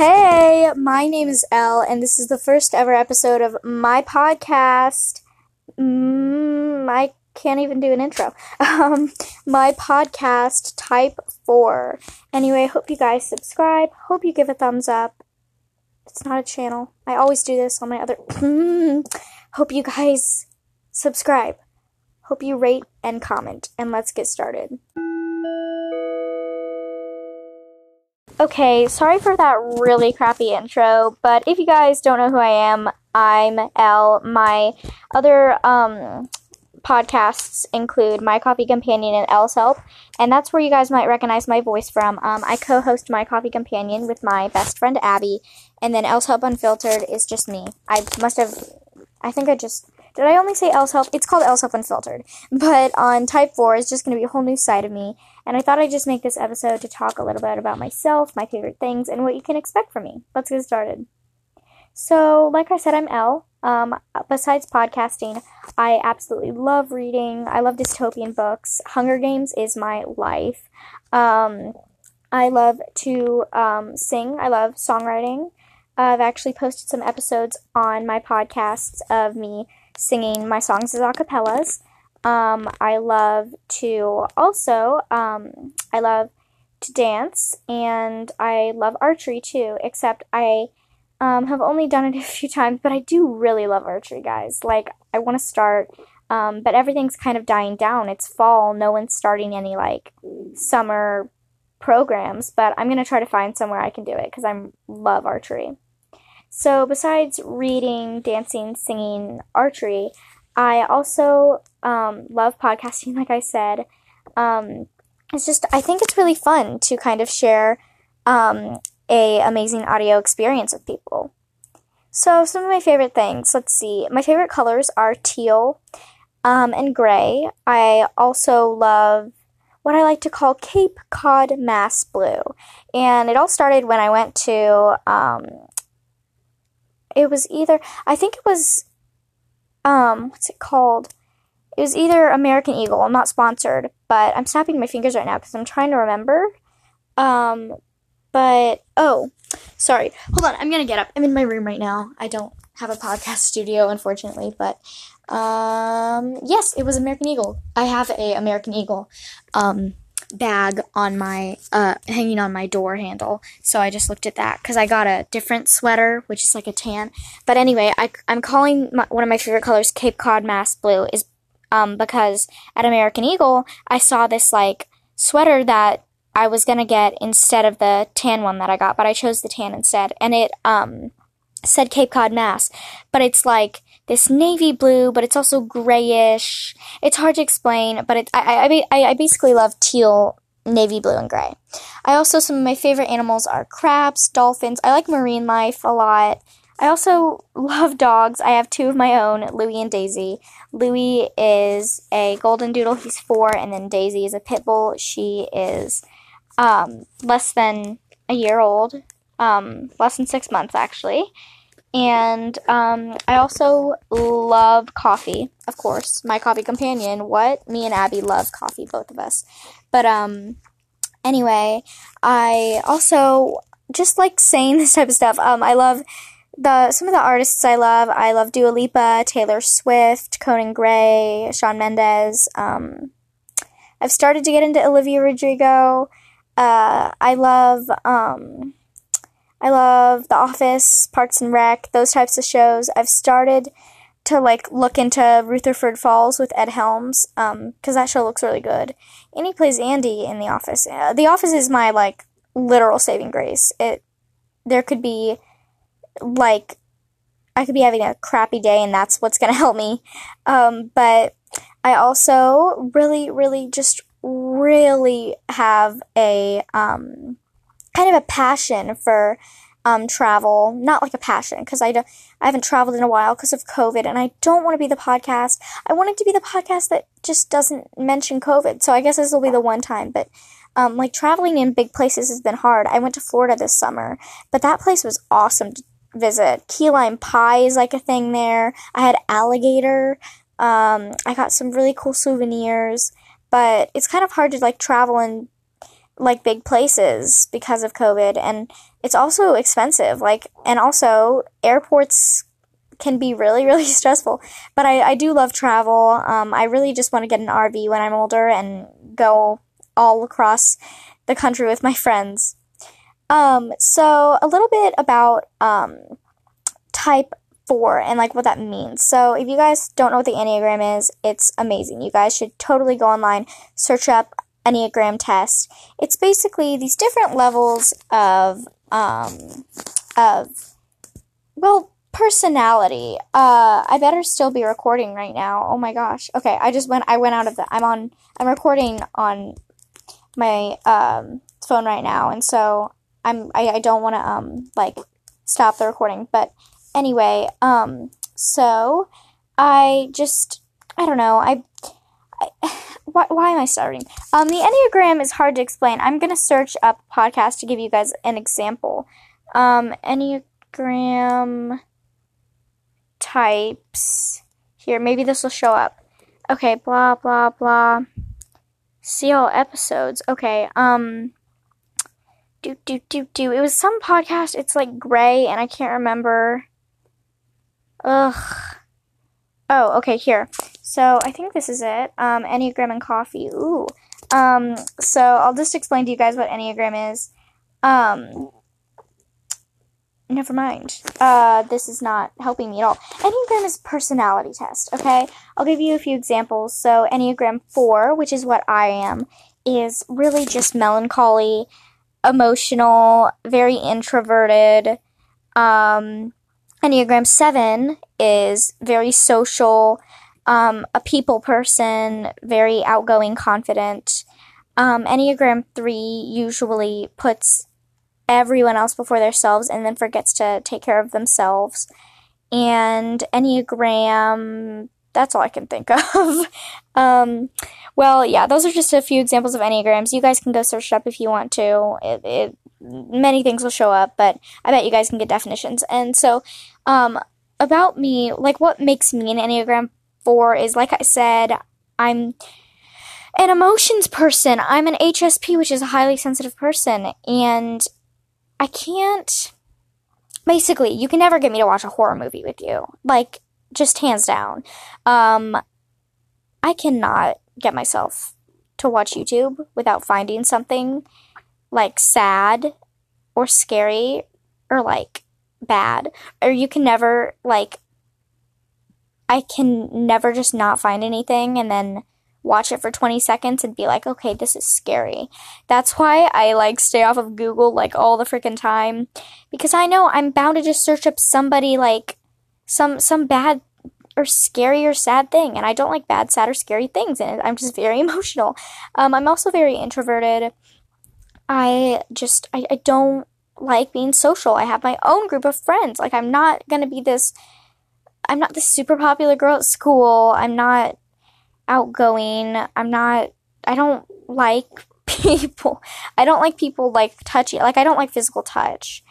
Hey, my name is Elle, and this is the first ever episode of my podcast. Mm, I can't even do an intro. Um, my podcast, Type 4. Anyway, hope you guys subscribe. Hope you give a thumbs up. It's not a channel. I always do this on my other. hope you guys subscribe. Hope you rate and comment, and let's get started. Okay, sorry for that really crappy intro, but if you guys don't know who I am, I'm Elle. My other um, podcasts include My Coffee Companion and Elle's Help, and that's where you guys might recognize my voice from. Um, I co host My Coffee Companion with my best friend Abby, and then Elle's Help Unfiltered is just me. I must have, I think I just did I only say Elle's Help? It's called Elle's Help Unfiltered. But on Type 4 is just going to be a whole new side of me. And I thought I'd just make this episode to talk a little bit about myself, my favorite things, and what you can expect from me. Let's get started. So, like I said, I'm Elle. Um, besides podcasting, I absolutely love reading. I love dystopian books. Hunger Games is my life. Um, I love to um, sing. I love songwriting. I've actually posted some episodes on my podcasts of me singing my songs as acapellas. Um, I love to also, um, I love to dance and I love archery too, except I um, have only done it a few times, but I do really love archery, guys. Like, I want to start, um, but everything's kind of dying down. It's fall, no one's starting any like summer programs, but I'm going to try to find somewhere I can do it because I love archery. So, besides reading, dancing, singing, archery, I also um, love podcasting, like I said. Um, it's just, I think it's really fun to kind of share um, a amazing audio experience with people. So, some of my favorite things, let's see. My favorite colors are teal um, and gray. I also love what I like to call Cape Cod Mass Blue. And it all started when I went to um, it was either I think it was um what's it called? It was either American Eagle. Not sponsored, but I'm snapping my fingers right now because I'm trying to remember. Um, but oh, sorry. Hold on. I'm gonna get up. I'm in my room right now. I don't have a podcast studio, unfortunately, but um, yes, it was American Eagle. I have a American Eagle. Um, bag on my uh hanging on my door handle. So i just looked at that because i got a different sweater which is like a tan. But anyway I, i'm calling my, one of my favorite colors cape cod mass blue is um because at american eagle i saw this like sweater that i was gonna get instead of the tan one that i got but i chose the tan instead. And it um said cape cod mass. But it's like this navy blue, but it's also grayish. It's hard to explain, but it, I, I, I basically love teal, navy blue, and gray. I also, some of my favorite animals are crabs, dolphins. I like marine life a lot. I also love dogs. I have two of my own, Louie and Daisy. Louie is a golden doodle, he's four, and then Daisy is a pit bull. She is um, less than a year old, um, less than six months actually. And um, I also love coffee, of course. My coffee companion. What? Me and Abby love coffee, both of us. But um, anyway, I also just like saying this type of stuff. Um, I love the some of the artists I love. I love Dua Lipa, Taylor Swift, Conan Gray, Shawn Mendes. Um, I've started to get into Olivia Rodrigo. Uh, I love um, I love The Office, Parks and Rec, those types of shows. I've started to like look into Rutherford Falls with Ed Helms because um, that show looks really good. And he plays Andy in The Office. Uh, the Office is my like literal saving grace. It there could be like I could be having a crappy day and that's what's gonna help me. Um, but I also really, really just really have a um, kind of a passion for um, travel. Not like a passion because I, I haven't traveled in a while because of COVID, and I don't want to be the podcast. I want it to be the podcast that just doesn't mention COVID. So I guess this will be the one time. But um, like traveling in big places has been hard. I went to Florida this summer, but that place was awesome to visit. Key lime pie is like a thing there. I had alligator. Um, I got some really cool souvenirs, but it's kind of hard to like travel and like big places because of COVID and it's also expensive. Like and also airports can be really, really stressful. But I, I do love travel. Um, I really just want to get an RV when I'm older and go all across the country with my friends. Um, so a little bit about um, type four and like what that means. So if you guys don't know what the Enneagram is, it's amazing. You guys should totally go online, search up Enneagram test. It's basically these different levels of um, of well personality. Uh, I better still be recording right now. Oh my gosh. Okay, I just went. I went out of the. I'm on. I'm recording on my um, phone right now, and so I'm. I, I don't want to um like stop the recording, but anyway, um, so I just I don't know. I. Why, why am I starting? Um, the Enneagram is hard to explain. I'm gonna search up podcast to give you guys an example. Um, Enneagram types. Here, maybe this will show up. Okay, blah, blah, blah. See all episodes. Okay, um. Do, do, do, do. It was some podcast. It's like gray, and I can't remember. Ugh. Oh, okay, here. So I think this is it. Um, Enneagram and coffee. Ooh. Um, so I'll just explain to you guys what Enneagram is. Um, never mind. Uh, this is not helping me at all. Enneagram is personality test, okay? I'll give you a few examples. So, Enneagram 4, which is what I am, is really just melancholy, emotional, very introverted. Um, Enneagram 7 is very social, um, a people person, very outgoing, confident. Um, Enneagram 3 usually puts everyone else before themselves and then forgets to take care of themselves. And Enneagram, that's all I can think of. um, well, yeah, those are just a few examples of Enneagrams. You guys can go search it up if you want to. It, it many things will show up, but I bet you guys can get definitions. And so, um, about me, like what makes me an Enneagram 4 is, like I said, I'm an emotions person. I'm an HSP, which is a highly sensitive person. And I can't. Basically, you can never get me to watch a horror movie with you. Like, just hands down. Um, I cannot get myself to watch YouTube without finding something like sad or scary or like bad. Or you can never, like, I can never just not find anything and then watch it for 20 seconds and be like, okay, this is scary. That's why I like stay off of Google like all the freaking time because I know I'm bound to just search up somebody like some some bad or scary or sad thing and I don't like bad, sad or scary things and I'm just very emotional. Um, I'm also very introverted. I just I, I don't like being social. I have my own group of friends. Like I'm not gonna be this I'm not the super popular girl at school. I'm not outgoing. I'm not, I don't like people. I don't like people like touchy. Like, I don't like physical touch.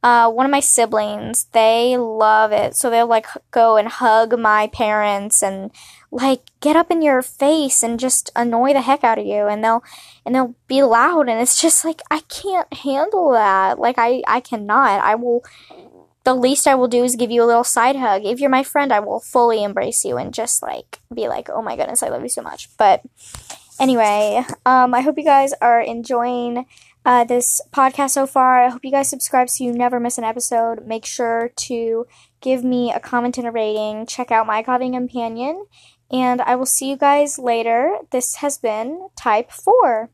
Uh, one of my siblings, they love it. So they'll like go and hug my parents and like get up in your face and just annoy the heck out of you. And they'll, and they'll be loud. And it's just like, I can't handle that. Like, I, I cannot. I will the least I will do is give you a little side hug. If you're my friend, I will fully embrace you and just like be like, "Oh my goodness, I love you so much." But anyway, um, I hope you guys are enjoying uh, this podcast so far. I hope you guys subscribe so you never miss an episode. Make sure to give me a comment and a rating. Check out my coffee companion, and I will see you guys later. This has been Type Four.